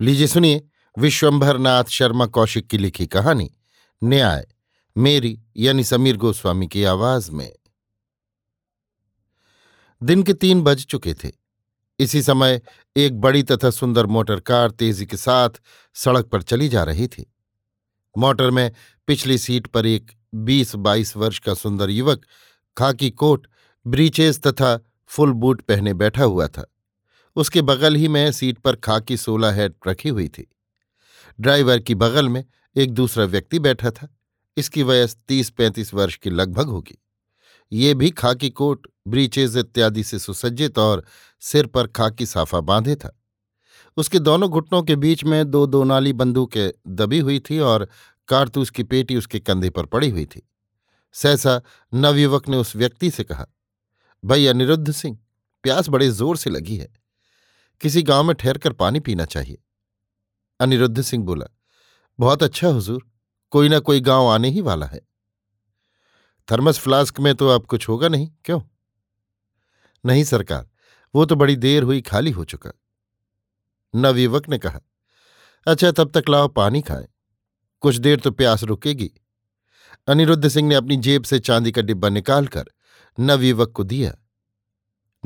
लीजिए सुनिए विश्वंभर नाथ शर्मा कौशिक की लिखी कहानी, न्याय, मेरी यानी समीर गोस्वामी की आवाज़ में। दिन के तीन बज चुके थे। इसी समय एक बड़ी तथा सुंदर मोटर कार तेज़ी के साथ सड़क पर चली जा रही थी। मोटर में पिछली सीट पर एक बीस बाईस वर्ष का सुंदर युवक खाकी कोट, ब्रीचेस तथा फुल बूट पहने बैठा हुआ था। उसके बगल ही में सीट पर खाकी सोलह हेड रखी हुई थी। ड्राइवर की बगल में एक दूसरा व्यक्ति बैठा था। इसकी वयस तीस पैंतीस वर्ष की लगभग होगी। ये भी खाकी कोट ब्रीचेज इत्यादि से सुसज्जित और सिर पर खाकी साफा बांधे था। उसके दोनों घुटनों के बीच में दो दो नाली बंदूकें दबी हुई थी और कारतूस की पेटी उसके कंधे पर पड़ी हुई थी। सहसा नवयुवक ने उस व्यक्ति से कहा भाई अनिरुद्ध सिंह, प्यास बड़े ज़ोर से लगी है। किसी गाँव में ठहरकर पानी पीना चाहिए। अनिरुद्ध सिंह बोला, बहुत अच्छा हुजूर, कोई ना कोई गाँव आने ही वाला है। थर्मस फ्लास्क में तो अब कुछ होगा नहीं, क्यों? नहीं सरकार, वो तो बड़ी देर हुई खाली हो चुका। नवयुवक ने कहा अच्छा तब तक लाओ पानी खाए। कुछ देर तो प्यास रुकेगी। अनिरुद्ध सिंह ने अपनी जेब से चांदी का डिब्बा निकालकर नवयुवक को दिया।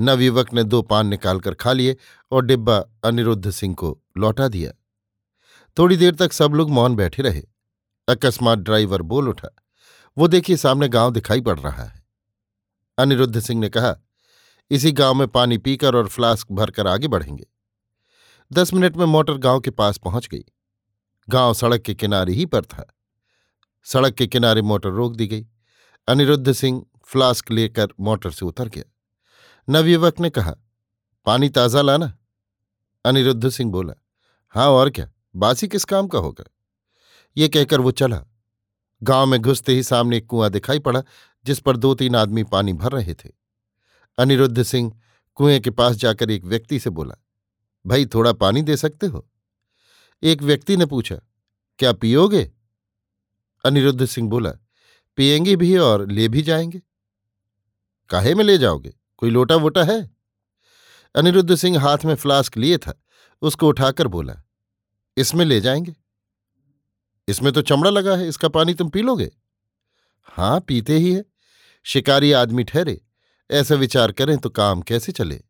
नवयुवक ने दो पान निकालकर खा लिए और डिब्बा अनिरुद्ध सिंह को लौटा दिया। थोड़ी देर तक सब लोग मौन बैठे रहे। अकस्मात ड्राइवर बोल उठा, वो देखिए, सामने गाँव दिखाई पड़ रहा है। अनिरुद्ध सिंह ने कहा, इसी गाँव में पानी पीकर और फ्लास्क भरकर आगे बढ़ेंगे। दस मिनट में मोटर गाँव के पास पहुँच गई। गाँव सड़क के किनारे ही पर था। सड़क के किनारे मोटर रोक दी गई। अनिरुद्ध सिंह फ्लास्क लेकर मोटर से उतर गया। नवयुवक ने कहा, पानी ताज़ा लाना? अनिरुद्ध सिंह बोला हाँ और क्या? बासी किस काम का होगा? ये कहकर वो चला। गाँव में घुसते ही सामने एक कुआँ दिखाई पड़ा, जिस पर दो तीन आदमी पानी भर रहे थे। अनिरुद्ध सिंह कुएँ के पास जाकर एक व्यक्ति से बोला, भाई, थोड़ा पानी दे सकते हो? एक व्यक्ति ने पूछा, क्या पियोगे? अनिरुद्ध सिंह बोला, पियेंगे भी और ले भी जाएँगे। काहे में ले जाओगे? कोई लोटा वोटा है? अनिरुद्ध सिंह हाथ में फ्लास्क लिए था, उसको उठाकर बोला, इसमें ले जाएँगे। इसमें तो चमड़ा लगा है, इसका पानी तुम पी लोगे? हाँ, पीते ही है। शिकारी आदमी ठहरे, ऐसा विचार करें तो काम कैसे चले?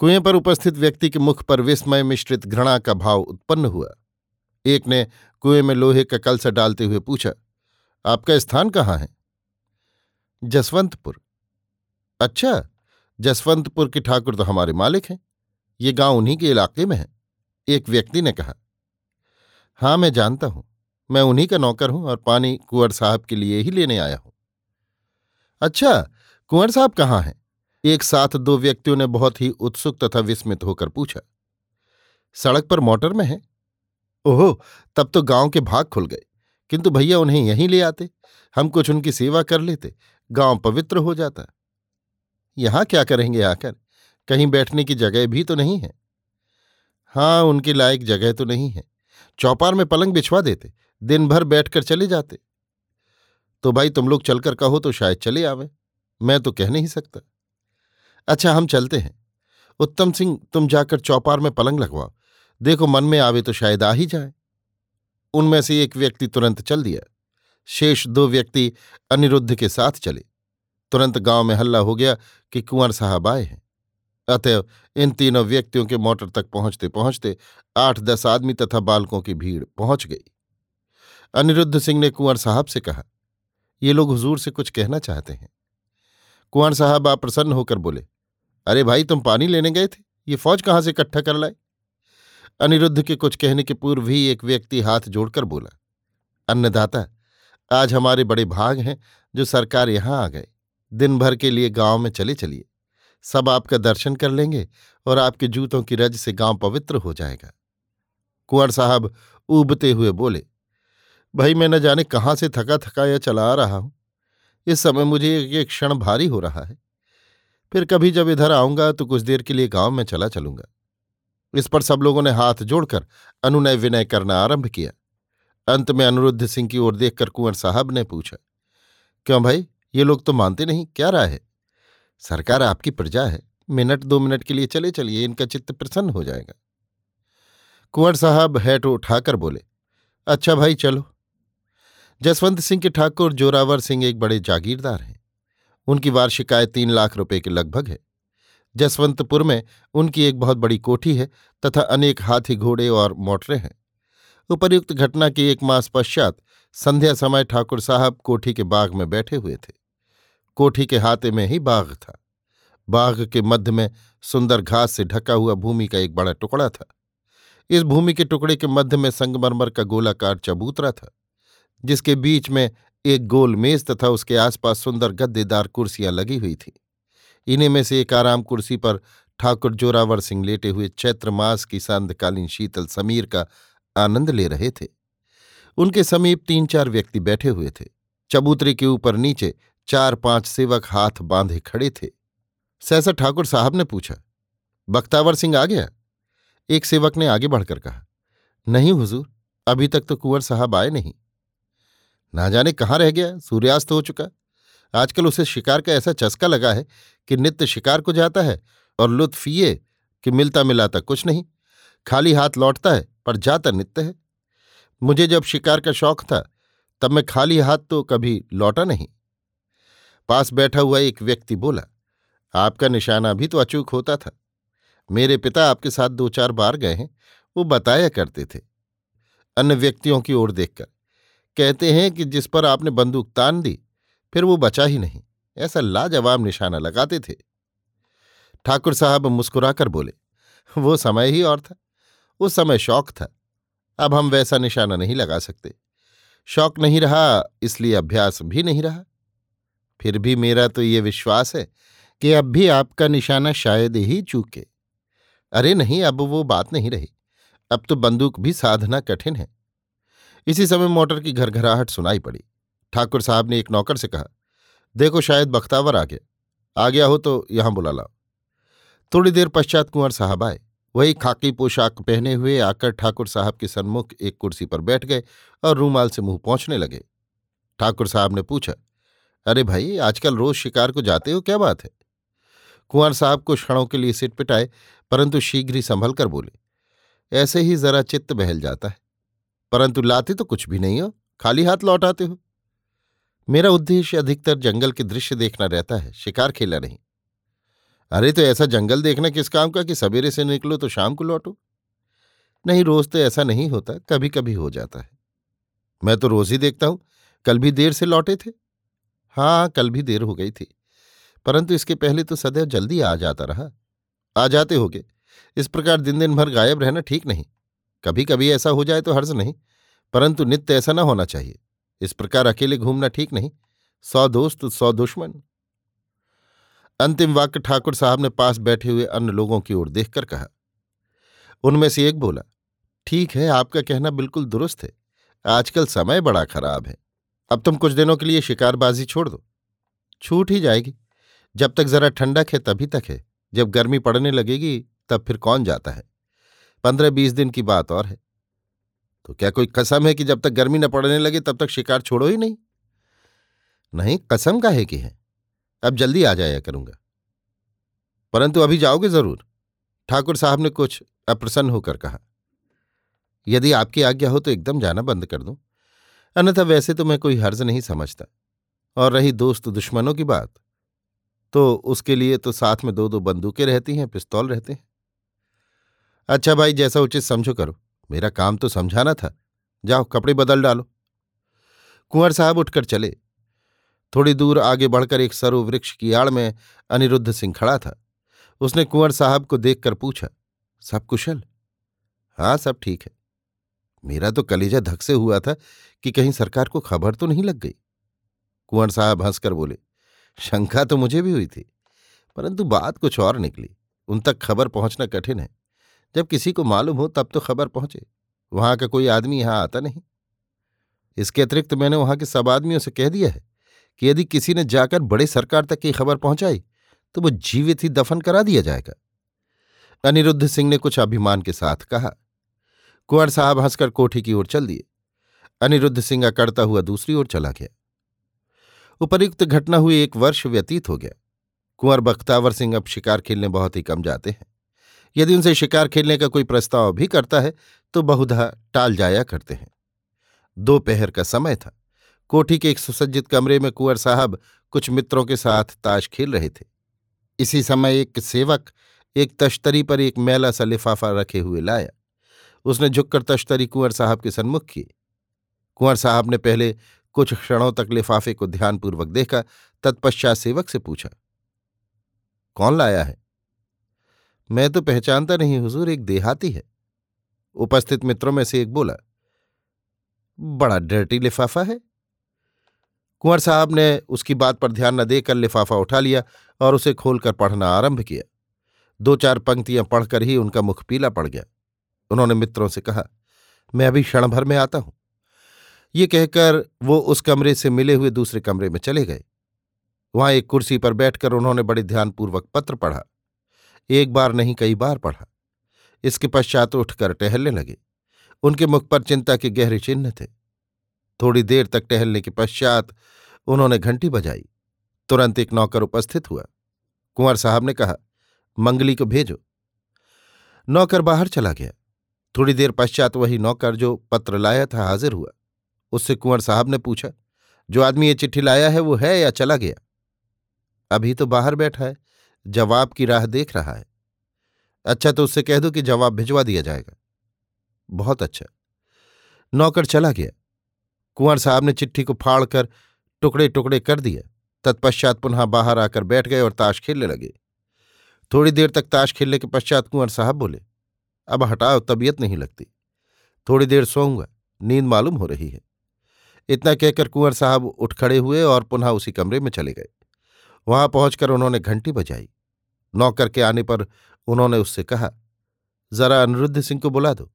कुएँ पर उपस्थित व्यक्ति के मुख पर विस्मय मिश्रित घृणा का भाव उत्पन्न हुआ। एक ने कुएँ में लोहे का कलसा डालते हुए पूछा, आपका स्थान कहाँ है? जसवंतपुर. अच्छा जसवंतपुर के ठाकुर तो हमारे मालिक हैं। ये गाँव उन्हीं के इलाके में है। एक व्यक्ति ने कहा, हाँ, मैं जानता हूँ। मैं उन्हीं का नौकर हूँ और पानी कुंवर साहब के लिए ही लेने आया हूँ। अच्छा कुंवर साहब कहाँ हैं? एक साथ दो व्यक्तियों ने बहुत ही उत्सुक तथा विस्मित होकर पूछा, सड़क पर मोटर में है? ओहो, तब तो गाँव के भाग खुल गए। किंतु भैया उन्हें यहीं ले आते। हम कुछ उनकी सेवा कर लेते। गाँव पवित्र हो जाता। यहाँ क्या करेंगे आकर? कहीं बैठने की जगह भी तो नहीं है। हाँ उनके लायक जगह तो नहीं है। चौपार में पलंग बिछवा देते दिन भर बैठकर चले जाते। तो भाई तुम लोग चलकर कहो तो शायद चले आवे। मैं तो कह नहीं सकता। अच्छा हम चलते हैं। उत्तम सिंह, तुम जाकर चौपार में पलंग लगवाओ। देखो, मन में आवे तो शायद आ ही जाए। उनमें से एक व्यक्ति तुरंत चल दिया। शेष दो व्यक्ति अनिरुद्ध के साथ चले। तुरंत गाँव में हल्ला हो गया कि कुंवर साहब आए हैं। अतएव इन तीनों व्यक्तियों के मोटर तक पहुँचते पहुँचते आठ दस आदमी तथा बालकों की भीड़ पहुँच गई। अनिरुद्ध सिंह ने कुंवर साहब से कहा, ये लोग हुजूर से कुछ कहना चाहते हैं। कुंवर साहब आप प्रसन्न होकर बोले, अरे भाई, तुम पानी लेने गए थे? ये फौज कहाँ से इकट्ठा कर लाए? अनिरुद्ध के कुछ कहने के पूर्व ही एक व्यक्ति हाथ जोड़कर बोला, अन्नदाता, आज हमारे बड़े भाग हैं जो सरकार यहाँ आ गए। दिन भर के लिए गाँव में चले चलिए। सब आपका दर्शन कर लेंगे और आपके जूतों की रज से गाँव पवित्र हो जाएगा। कुंवर साहब ऊबते हुए बोले, भाई मैं न जाने कहाँ से थका थका या चला आ रहा हूँ। इस समय मुझे एक क्षण भारी हो रहा है। फिर कभी जब इधर आऊँगा तो कुछ देर के लिए गाँव में चला चलूँगा। इस पर सब लोगों ने हाथ जोड़कर अनुनय विनय करना आरंभ किया। अंत में अनुरुद्ध सिंह की ओर देखकर कुंवर साहब ने पूछा, क्यों भाई ये लोग तो मानते नहीं, क्या राय है? सरकार आपकी प्रजा है, मिनट, दो मिनट के लिए चले चलिए, इनका चित्त प्रसन्न हो जाएगा। कुंवर साहब हैट उठाकर बोले अच्छा भाई, चलो। जसवंत सिंह के ठाकुर, जोरावर सिंह एक बड़े जागीरदार हैं। उनकी वार्षिक आय तीन लाख रुपए के लगभग है। जसवंतपुर में उनकी एक बहुत बड़ी कोठी है तथा अनेक हाथी घोड़े और मोटरें हैं। उपर्युक्त घटना के एक मास पश्चात संध्या समय ठाकुर साहब कोठी के बाग में बैठे हुए थे। कोठी के हाथे में ही बाग था। बाग के मध्य में सुंदर घास से ढका हुआ भूमि का एक बड़ा टुकड़ा था। इस भूमि के टुकड़े के मध्य में संगमरमर का गोलाकार चबूतरा था, जिसके बीच में एक गोल मेज तथा उसके आसपास सुंदर गद्देदार कुर्सियाँ लगी हुई थीं। इन्हीं में से एक आराम कुर्सी पर ठाकुर जोरावर सिंह लेटे हुए चैत्र मास की सांध्यकालीन शीतल समीर का आनंद ले रहे थे। उनके समीप तीन चार व्यक्ति बैठे हुए थे। चबूतरे के ऊपर नीचे चार पाँच सेवक हाथ बांधे खड़े थे। सहसा ठाकुर साहब ने पूछा, बख्तावर सिंह आ गया एक सेवक ने आगे बढ़कर कहा, नहीं हुजूर, अभी तक तो कुंवर साहब आए नहीं। ना जाने कहाँ रह गया, सूर्यास्त हो चुका। आजकल उसे शिकार का ऐसा चस्का लगा है कि नित्य शिकार को जाता है और लुत्फ ये कि मिलता मिलाता कुछ नहीं। खाली हाथ लौटता है, पर जाता नित्य है। मुझे जब शिकार का शौक था, तब मैं खाली हाथ तो कभी लौटा नहीं। पास बैठा हुआ एक व्यक्ति बोला, आपका निशाना भी तो अचूक होता था। मेरे पिता आपके साथ दो चार बार गए हैं, वो बताया करते थे। अन्य व्यक्तियों की ओर देखकर, कहते हैं कि जिस पर आपने बंदूक तान दी, फिर वो बचा ही नहीं, ऐसा लाजवाब निशाना लगाते थे। ठाकुर साहब मुस्कुराकर बोले, वो समय ही और था, उस समय शौक था। अब हम वैसा निशाना नहीं लगा सकते। शौक नहीं रहा, इसलिए अभ्यास भी नहीं रहा। फिर भी मेरा तो ये विश्वास है कि अब भी आपका निशाना शायद ही चूके। अरे नहीं, अब वो बात नहीं रही। अब तो बंदूक भी साधना कठिन है। इसी समय मोटर की घरघराहट सुनाई पड़ी। ठाकुर साहब ने एक नौकर से कहा, देखो, शायद बख्तावर आ गया। आ गया हो तो यहाँ बुला लाओ। थोड़ी देर पश्चात कुंवर साहब आए। वही खाकी पोशाक पहने हुए आकर ठाकुर साहब के सन्मुख एक कुर्सी पर बैठ गए और रूमाल से मुँह पहुँचने लगे। ठाकुर साहब ने पूछा अरे भाई, आजकल रोज शिकार को जाते हो, क्या बात है? कुंवर साहब को क्षणों के लिए सिट पिटाए, परंतु शीघ्र ही संभल कर बोले, ऐसे ही जरा चित्त बहल जाता है। परंतु लाते तो कुछ भी नहीं हो, खाली हाथ लौट आते हो। मेरा उद्देश्य अधिकतर जंगल के दृश्य देखना रहता है, शिकार खेला नहीं। अरे तो ऐसा जंगल देखना किस काम का कि सवेरे से निकलो तो शाम को लौटो? नहीं, रोज तो ऐसा नहीं होता कभी कभी हो जाता है। मैं तो रोज ही देखता हूँ, कल भी देर से लौटे थे। हाँ कल भी देर हो गई थी। परंतु इसके पहले तो सदैव जल्दी आ जाता रहा। आ जाते होगे। इस प्रकार दिन दिन भर गायब रहना ठीक नहीं। कभी कभी ऐसा हो जाए तो हर्ज नहीं। परंतु नित्य ऐसा न होना चाहिए। इस प्रकार अकेले घूमना ठीक नहीं। सौ दोस्त, सौ दुश्मन। अंतिम वाक्य ठाकुर साहब ने पास बैठे हुए अन्य लोगों की ओर देखकर कहा। उनमें से एक बोला, ठीक है, आपका कहना बिल्कुल दुरुस्त है। आजकल समय बड़ा खराब है। अब तुम कुछ दिनों के लिए शिकारबाजी छोड़ दो। छूट ही जाएगी। जब तक जरा ठंडक है तभी तक है। जब गर्मी पड़ने लगेगी, तब फिर कौन जाता है? पंद्रह बीस दिन की बात और है। तो क्या कोई कसम है कि जब तक गर्मी न पड़ने लगे, तब तक शिकार छोड़ो ही नहीं? नहीं, कसम का है कि है? अब जल्दी आ जाया करूँगा। परंतु अभी जाओगे ज़रूर। ठाकुर साहब ने कुछ अप्रसन्न होकर कहा। यदि आपकी आज्ञा हो तो एकदम जाना बंद कर दूँ। अन्यथा वैसे तो मैं कोई हर्ज नहीं समझता। और रही दोस्त दुश्मनों की बात तो उसके लिए तो साथ में दो दो बंदूकें रहती हैं, पिस्तौल रहते हैं। अच्छा भाई, जैसा उचित समझो करो। मेरा काम तो समझाना था। जाओ, कपड़े बदल डालो। कुंवर साहब उठकर चले। थोड़ी दूर आगे बढ़कर एक सरु वृक्ष की आड़ में अनिरुद्ध सिंह खड़ा था। उसने कुंवर साहब को देखकर पूछा, सब कुशल? हाँ सब ठीक है। मेरा तो कलेजा धक से हुआ था कि कहीं सरकार को खबर तो नहीं लग गई। कुंवर साहब हंसकर बोले, शंका तो मुझे भी हुई थी, परंतु बात कुछ और निकली। उन तक खबर पहुँचना कठिन है। जब किसी को मालूम हो तब तो खबर पहुँचे। वहाँ का कोई आदमी यहाँ आता नहीं। इसके अतिरिक्त मैंने वहाँ के सब आदमियों से कह दिया है कि यदि किसी ने जाकर बड़े सरकार तक की खबर पहुंचाई तो वो जीवित ही दफन करा दिया जाएगा। अनिरुद्ध सिंह ने कुछ अभिमान के साथ कहा कुंवर साहब हंसकर कोठी की ओर चल दिए। अनिरुद्ध सिंह अकड़ता हुआ दूसरी ओर चला गया। उपर्युक्त घटना हुई एक वर्ष व्यतीत हो गया। कुंवर बख्तावर सिंह अब शिकार खेलने बहुत ही कम जाते हैं। यदि उनसे शिकार खेलने का कोई प्रस्ताव भी करता है तो बहुधा टाल जाया करते हैं। दोपहर का समय था। कोठी के एक सुसज्जित कमरे में कुंवर साहब कुछ मित्रों के साथ ताश खेल रहे थे। इसी समय एक सेवक एक तश्तरी पर एक मैला सा लिफाफा रखे हुए लाया। उसने झुककर तश्तरी कुंवर साहब के सन्मुख की। कुंवर साहब ने पहले कुछ क्षणों तक लिफाफे को ध्यानपूर्वक देखा, तत्पश्चात सेवक से पूछा, कौन लाया है? मैं तो पहचानता नहीं, हुजूर, एक देहाती है। उपस्थित मित्रों में से एक बोला, बड़ा डर्टी लिफाफा है। कुंवर साहब ने उसकी बात पर ध्यान न देकर लिफाफा उठा लिया और उसे खोलकर पढ़ना आरंभ किया। दो चार पंक्तियाँ पढ़कर ही उनका मुख पीला पड़ गया। उन्होंने मित्रों से कहा, मैं अभी क्षण भर में आता हूँ। ये कहकर वो उस कमरे से मिले हुए दूसरे कमरे में चले गए। वहाँ एक कुर्सी पर बैठकर उन्होंने बड़े ध्यानपूर्वक पत्र पढ़ा। एक बार नहीं, कई बार पढ़ा। इसके पश्चात उठकर टहलने लगे। उनके मुख पर चिंता के गहरे चिन्ह थे। थोड़ी देर तक टहलने के पश्चात उन्होंने घंटी बजाई। तुरंत एक नौकर उपस्थित हुआ। कुंवर साहब ने कहा, मंगली को भेजो। नौकर बाहर चला गया। थोड़ी देर पश्चात वही नौकर जो पत्र लाया था हाजिर हुआ। उससे कुंवर साहब ने पूछा, जो आदमी ये चिट्ठी लाया है वो है या चला गया? अभी तो बाहर बैठा है, जवाब की राह देख रहा है। अच्छा तो उससे कह दो कि जवाब भिजवा दिया जाएगा। बहुत अच्छा। नौकर चला गया। कुंवर साहब ने चिट्ठी को फाड़कर टुकड़े टुकड़े कर दिया तत्पश्चात पुनः बाहर आकर बैठ गए और ताश खेलने लगे। थोड़ी देर तक ताश खेलने के पश्चात कुंवर साहब बोले अब हटाओ, तबीयत नहीं लगती। थोड़ी देर सोऊँगा, नींद मालूम हो रही है। इतना कहकर कुंवर साहब उठ खड़े हुए और पुनः उसी कमरे में चले गए। वहाँ पहुंचकर उन्होंने घंटी बजाई। नौकर के आने पर उन्होंने उससे कहा, जरा अनिरुद्ध सिंह को बुला दो।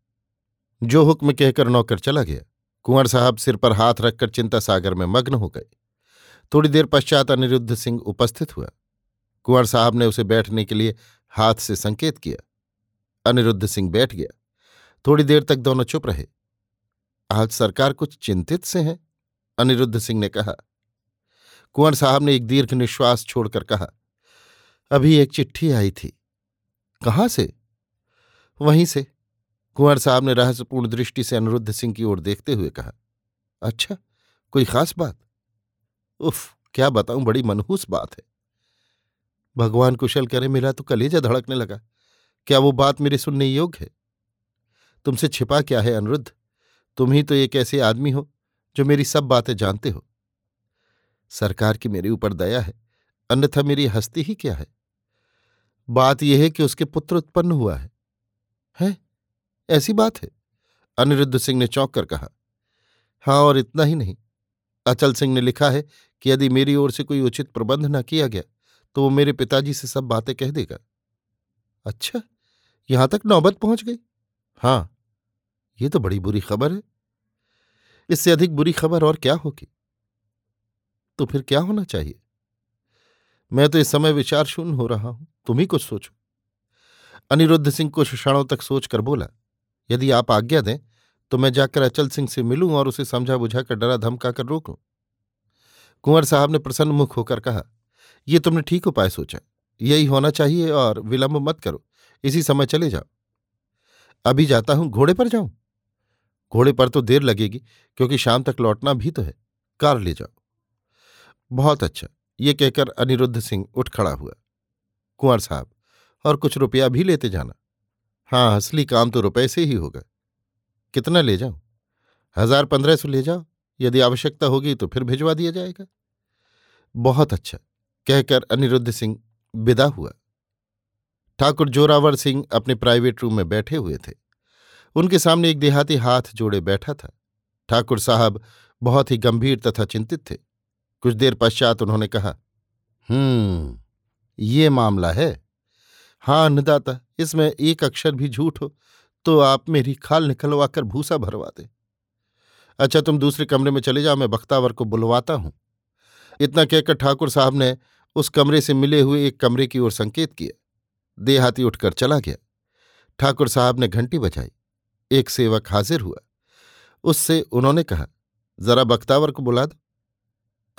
जो हुक्म कहकर नौकर चला गया, कुंवर साहब सिर पर हाथ रखकर चिंता सागर में मग्न हो गए। थोड़ी देर पश्चात अनिरुद्ध सिंह उपस्थित हुआ। कुंवर साहब ने उसे बैठने के लिए हाथ से संकेत किया। अनिरुद्ध सिंह बैठ गया। थोड़ी देर तक दोनों चुप रहे। आज सरकार कुछ चिंतित से हैं? अनिरुद्ध सिंह ने कहा। कुंवर साहब ने एक दीर्घ निश्वास छोड़कर कहा, अभी एक चिट्ठी आई थी। कहाँ से? वहीं से। कुंवर साहब ने रहस्यपूर्ण दृष्टि से अनिरुद्ध सिंह की ओर देखते हुए कहा अच्छा कोई खास बात? उफ, क्या बताऊँ, बड़ी मनहूस बात है। भगवान कुशल करे, मिला तो कलेजा धड़कने लगा। क्या वो बात मेरे सुनने योग्य है? तुमसे छिपा क्या है अनिरुद्ध? तुम ही तो एक ऐसे आदमी हो, जो मेरी सब बातें जानते हो। सरकार की मेरे ऊपर दया है, अन्यथा मेरी हस्ती ही क्या है? बात यह है कि उसके पुत्र उत्पन्न हुआ है। है? ऐसी बात है? अनिरुद्ध सिंह ने चौंक कर कहा। हाँ और इतना ही नहीं। अचल सिंह ने लिखा है कि यदि मेरी ओर से कोई उचित प्रबंध न किया गया तो वो मेरे पिताजी से सब बातें कह देगा। अच्छा। यहाँ तक नौबत पहुँच गई। हाँ, ये तो बड़ी बुरी खबर है। इससे अधिक बुरी खबर और क्या होगी? तो फिर क्या होना चाहिए? मैं तो इस समय विचार शून्य हो रहा हूँ। तुम ही कुछ सोचो। अनिरुद्ध सिंह कुछ क्षणों तक सोचकर बोला, यदि आप आज्ञा दें तो मैं जाकर अचल सिंह से मिलूं और उसे समझा बुझाकर डरा धमका कर रोकूं। कुंवर साहब ने प्रसन्न मुख होकर कहा यह तुमने ठीक उपाय सोचा। यही होना चाहिए और विलंब मत करो। इसी समय चले जाओ। अभी जाता हूँ, घोड़े पर जाऊँ? घोड़े पर तो देर लगेगी, क्योंकि शाम तक लौटना भी तो है। कार ले जाओ। बहुत अच्छा। ये कहकर अनिरुद्ध सिंह उठ खड़ा हुआ। कुंवर साहब, और कुछ रुपया भी लेते जाना। हाँ असली काम तो रुपए से ही होगा। कितना ले जाऊँ? हज़ार पंद्रह सौ ले जाओ। यदि आवश्यकता होगी तो फिर भिजवा दिया जाएगा। बहुत अच्छा। कहकर अनिरुद्ध सिंह विदा हुआ। ठाकुर जोरावर सिंह अपने प्राइवेट रूम में बैठे हुए थे। उनके सामने एक देहाती हाथ जोड़े बैठा था। ठाकुर साहब बहुत ही गंभीर तथा चिंतित थे। कुछ देर पश्चात उन्होंने कहा हम्म ये मामला है। हाँ अन्नदाता इसमें एक अक्षर भी झूठ हो तो आप मेरी खाल निकलवाकर भूसा भरवा दे। अच्छा तुम दूसरे कमरे में चले जाओ, मैं बख्तावर को बुलवाता हूँ। इतना कहकर ठाकुर साहब ने उस कमरे से मिले हुए एक कमरे की ओर संकेत किया। देहाती उठकर चला गया। ठाकुर साहब ने घंटी बजाई। एक सेवक हाजिर हुआ। उससे उन्होंने कहा, जरा बख्तावर को बुला दो।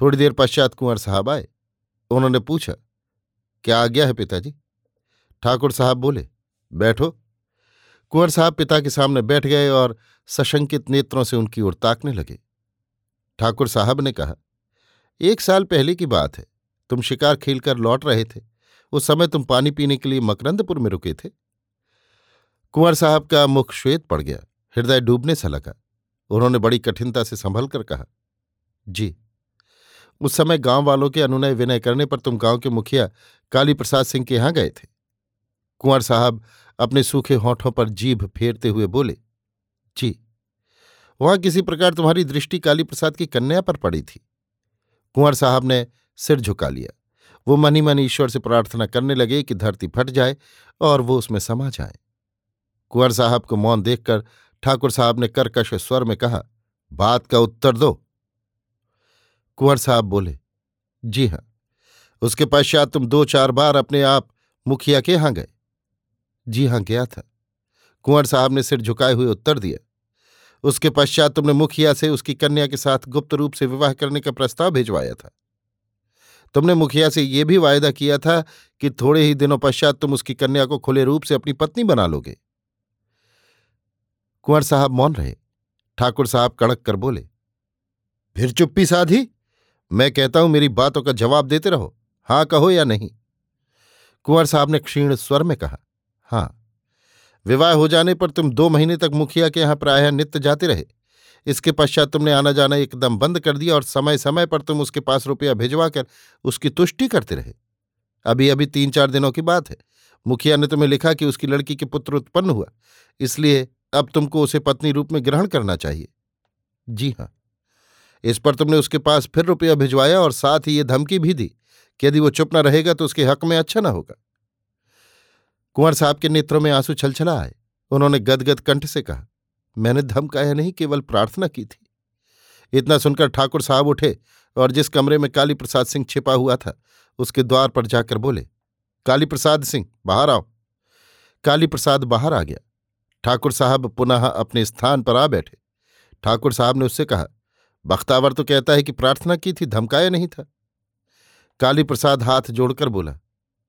थोड़ी देर पश्चात कुंवर साहब आए। उन्होंने पूछा, क्या आ गया है पिताजी? ठाकुर साहब बोले, बैठो। कुंवर साहब पिता के सामने बैठ गए और सशंकित नेत्रों से उनकी ओर ताकने लगे। ठाकुर साहब ने कहा, एक साल पहले की बात है। तुम शिकार खेलकर लौट रहे थे। उस समय तुम पानी पीने के लिए मकरंदपुर में रुके थे। कुंवर साहब का मुख श्वेत पड़ गया, हृदय डूबने सा लगा। उन्होंने बड़ी कठिनता से संभल कर कहा, जी, उस समय गाँव वालों के अनुनय विनय करने पर तुम गाँव के मुखिया काली प्रसाद सिंह के यहाँ गए थे। कुंवर साहब अपने सूखे होठों पर जीभ फेरते हुए बोले, जी, वहाँ किसी प्रकार तुम्हारी दृष्टि काली प्रसाद की कन्या पर पड़ी थी। कुंवर साहब ने सिर झुका लिया। वो मनी मन ईश्वर से प्रार्थना करने लगे कि धरती फट जाए और वो उसमें समा जाए। कुंवर साहब को मौन देखकर ठाकुर साहब ने कर्कश स्वर में कहा, बात का उत्तर दो। कुंवर साहब बोले, जी हाँ, उसके पश्चात तुम दो चार बार अपने आप मुखिया के यहाँ गए। जी हाँ, गया था। कुंवर साहब ने सिर झुकाए हुए उत्तर दिया, उसके पश्चात तुमने मुखिया से उसकी कन्या के साथ गुप्त रूप से विवाह करने का प्रस्ताव भिजवाया था। तुमने मुखिया से यह भी वायदा किया था कि थोड़े ही दिनों पश्चात तुम उसकी कन्या को खुले रूप से अपनी पत्नी बना लोगे। कुंवर साहब मौन रहे। ठाकुर साहब कड़क कर बोले, फिर चुप्पी साधी। मैं कहता हूँ, मेरी बातों का जवाब देते रहो। हाँ कहो या नहीं? कुंवर साहब ने क्षीण स्वर में कहा, हाँ। विवाह हो जाने पर तुम दो महीने तक मुखिया के यहाँ प्रायः नित्य जाते रहे। इसके पश्चात तुमने आना जाना एकदम बंद कर दिया और समय समय पर तुम उसके पास रुपया भिजवाकर उसकी तुष्टि करते रहे। अभी अभी तीन चार दिनों की बात है। मुखिया ने तुम्हें लिखा कि उसकी लड़की के पुत्र उत्पन्न हुआ। इसलिए अब तुमको उसे पत्नी रूप में ग्रहण करना चाहिए। जी हाँ। इस पर तुमने उसके पास फिर रुपया भिजवाया और साथ ही ये धमकी भी दी कि यदि वो चुप न रहेगा तो उसके हक में अच्छा ना होगा। कुंवर साहब के नेत्रों में आँसू छलछला आए। उन्होंने गदगद कंठ से कहा मैंने धमकाया नहीं, केवल प्रार्थना की थी। इतना सुनकर ठाकुर साहब उठे और जिस कमरे में काली प्रसाद सिंह छिपा हुआ था, उसके द्वार पर जाकर बोले काली प्रसाद सिंह, बाहर आओ। काली प्रसाद बाहर आ गया। ठाकुर साहब पुनः अपने स्थान पर आ बैठे। ठाकुर साहब ने उससे कहा, बख्तावर तो कहता है कि प्रार्थना की थी धमकाया नहीं था? काली प्रसाद हाथ जोड़कर बोला,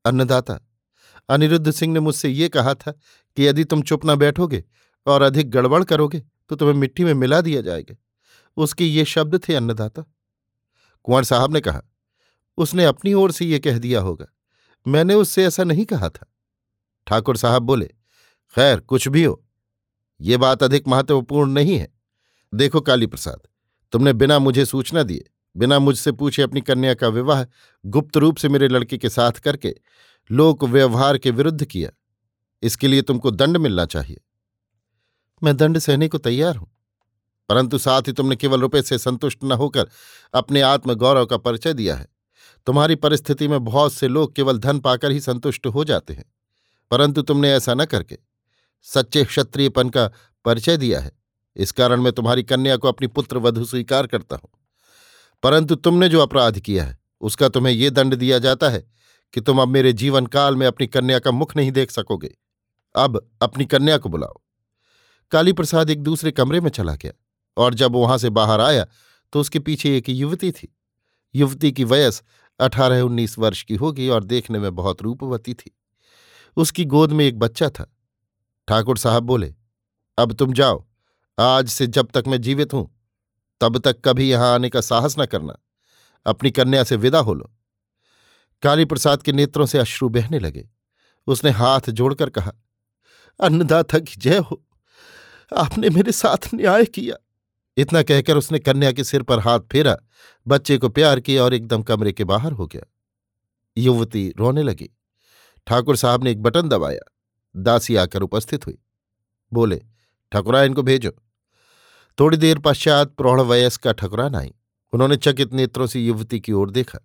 अन्नदाता, अनिरुद्ध सिंह ने मुझसे ये कहा था कि यदि तुम चुप न बैठोगे और अधिक गड़बड़ करोगे तो तुम्हें मिट्टी में मिला दिया जाएगा। उसके ये शब्द थे अन्नदाता। कुंवर साहब ने कहा, उसने अपनी ओर से ये कह दिया होगा। मैंने उससे ऐसा नहीं कहा था। ठाकुर साहब बोले, खैर, कुछ भी हो, ये बात अधिक महत्वपूर्ण नहीं है। देखो काली प्रसाद, तुमने बिना मुझे सूचना दिए, बिना मुझसे पूछे अपनी कन्या का विवाह गुप्त रूप से मेरे लड़के के साथ करके लोक व्यवहार के विरुद्ध किया। इसके लिए तुमको दंड मिलना चाहिए। मैं दंड सहने को तैयार हूँ। परंतु साथ ही तुमने केवल रुपये से संतुष्ट न होकर अपने आत्मगौरव का परिचय दिया है। तुम्हारी परिस्थिति में बहुत से लोग केवल धन पाकर ही संतुष्ट हो जाते हैं। परंतु तुमने ऐसा न करके। सच्चे क्षत्रियपन का परिचय दिया है। इस कारण मैं तुम्हारी कन्या को अपनी पुत्र वधु स्वीकार करता हूँ। परंतु तुमने जो अपराध किया है, उसका तुम्हें ये दंड दिया जाता है कि तुम अब मेरे जीवन काल में अपनी कन्या का मुख नहीं देख सकोगे। अब अपनी कन्या को बुलाओ। काली प्रसाद एक दूसरे कमरे में चला गया और जब वहाँ से बाहर आया तो उसके पीछे एक युवती थी। युवती की वयस अठारह उन्नीस वर्ष की होगी और देखने में बहुत रूपवती थी। उसकी गोद में एक बच्चा था। ठाकुर साहब बोले, अब तुम जाओ, आज से जब तक मैं जीवित हूँ, तब तक कभी यहाँ आने का साहस न करना। अपनी कन्या से विदा हो लो। काली प्रसाद के नेत्रों से अश्रु बहने लगे। उसने हाथ जोड़कर कहा, अन्नदाता की जय हो। आपने मेरे साथ न्याय किया। इतना कहकर उसने कन्या के सिर पर हाथ फेरा, बच्चे को प्यार किया और एकदम कमरे के बाहर हो गया। युवती रोने लगी। ठाकुर साहब ने एक बटन दबाया। दासी आकर उपस्थित हुई। बोले ठकुराइन को भेजो। थोड़ी देर पश्चात प्रौढ़ वयस्क का ठकुरान आई। उन्होंने चकित नेत्रों से युवती की ओर देखा।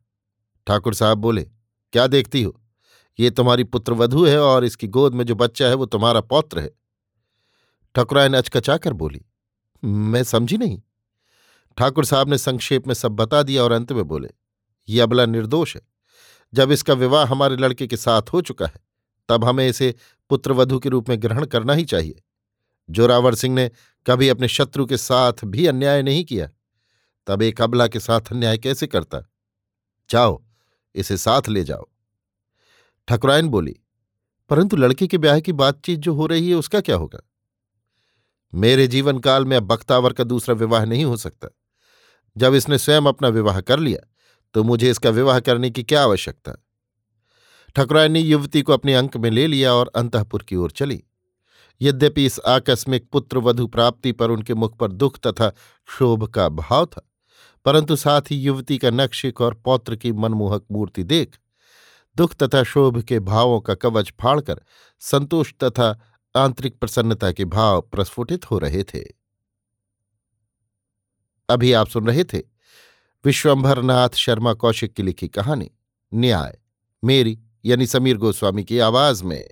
ठाकुर साहब बोले, क्या देखती हो? ये तुम्हारी पुत्रवधु है और इसकी गोद में जो बच्चा है वो तुम्हारा पौत्र है। ठकुराइन अचकचाकर बोली, मैं समझी नहीं। ठाकुर साहब ने संक्षेप में सब बता दिया और अंत में बोले, ये अबला निर्दोष है। जब इसका विवाह हमारे लड़के के साथ हो चुका है, तब हमें इसे पुत्रवधु के रूप में ग्रहण करना ही चाहिए। जोरावर सिंह ने कभी अपने शत्रु के साथ भी अन्याय नहीं किया। तब एक अबला के साथ अन्याय कैसे करता? जाओ, इसे साथ ले जाओ। ठकुराइन बोली, परंतु लड़के के ब्याह की बातचीत जो हो रही है, उसका क्या होगा? मेरे जीवन काल में अब बख्तावर का दूसरा विवाह नहीं हो सकता। जब इसने स्वयं अपना विवाह कर लिया तो मुझे इसका विवाह करने की क्या आवश्यकता? ठकुराइन ने युवती को अपने अंक में ले लिया और अंतपुर की ओर चली। यद्यपि इस आकस्मिक पुत्र वधु प्राप्ति पर उनके मुख पर दुख तथा क्षोभ का भाव था, परंतु साथ ही युवती का नक्षिक और पौत्र की मनमोहक मूर्ति देख, दुख तथा शोभ के भावों का कवच फाड़कर संतोष तथा आंतरिक प्रसन्नता के भाव प्रस्फुटित हो रहे थे। अभी आप सुन रहे थे विश्वंभरनाथ शर्मा कौशिक की लिखी कहानी, न्याय, मेरी यानी समीर गोस्वामी की आवाज़ में।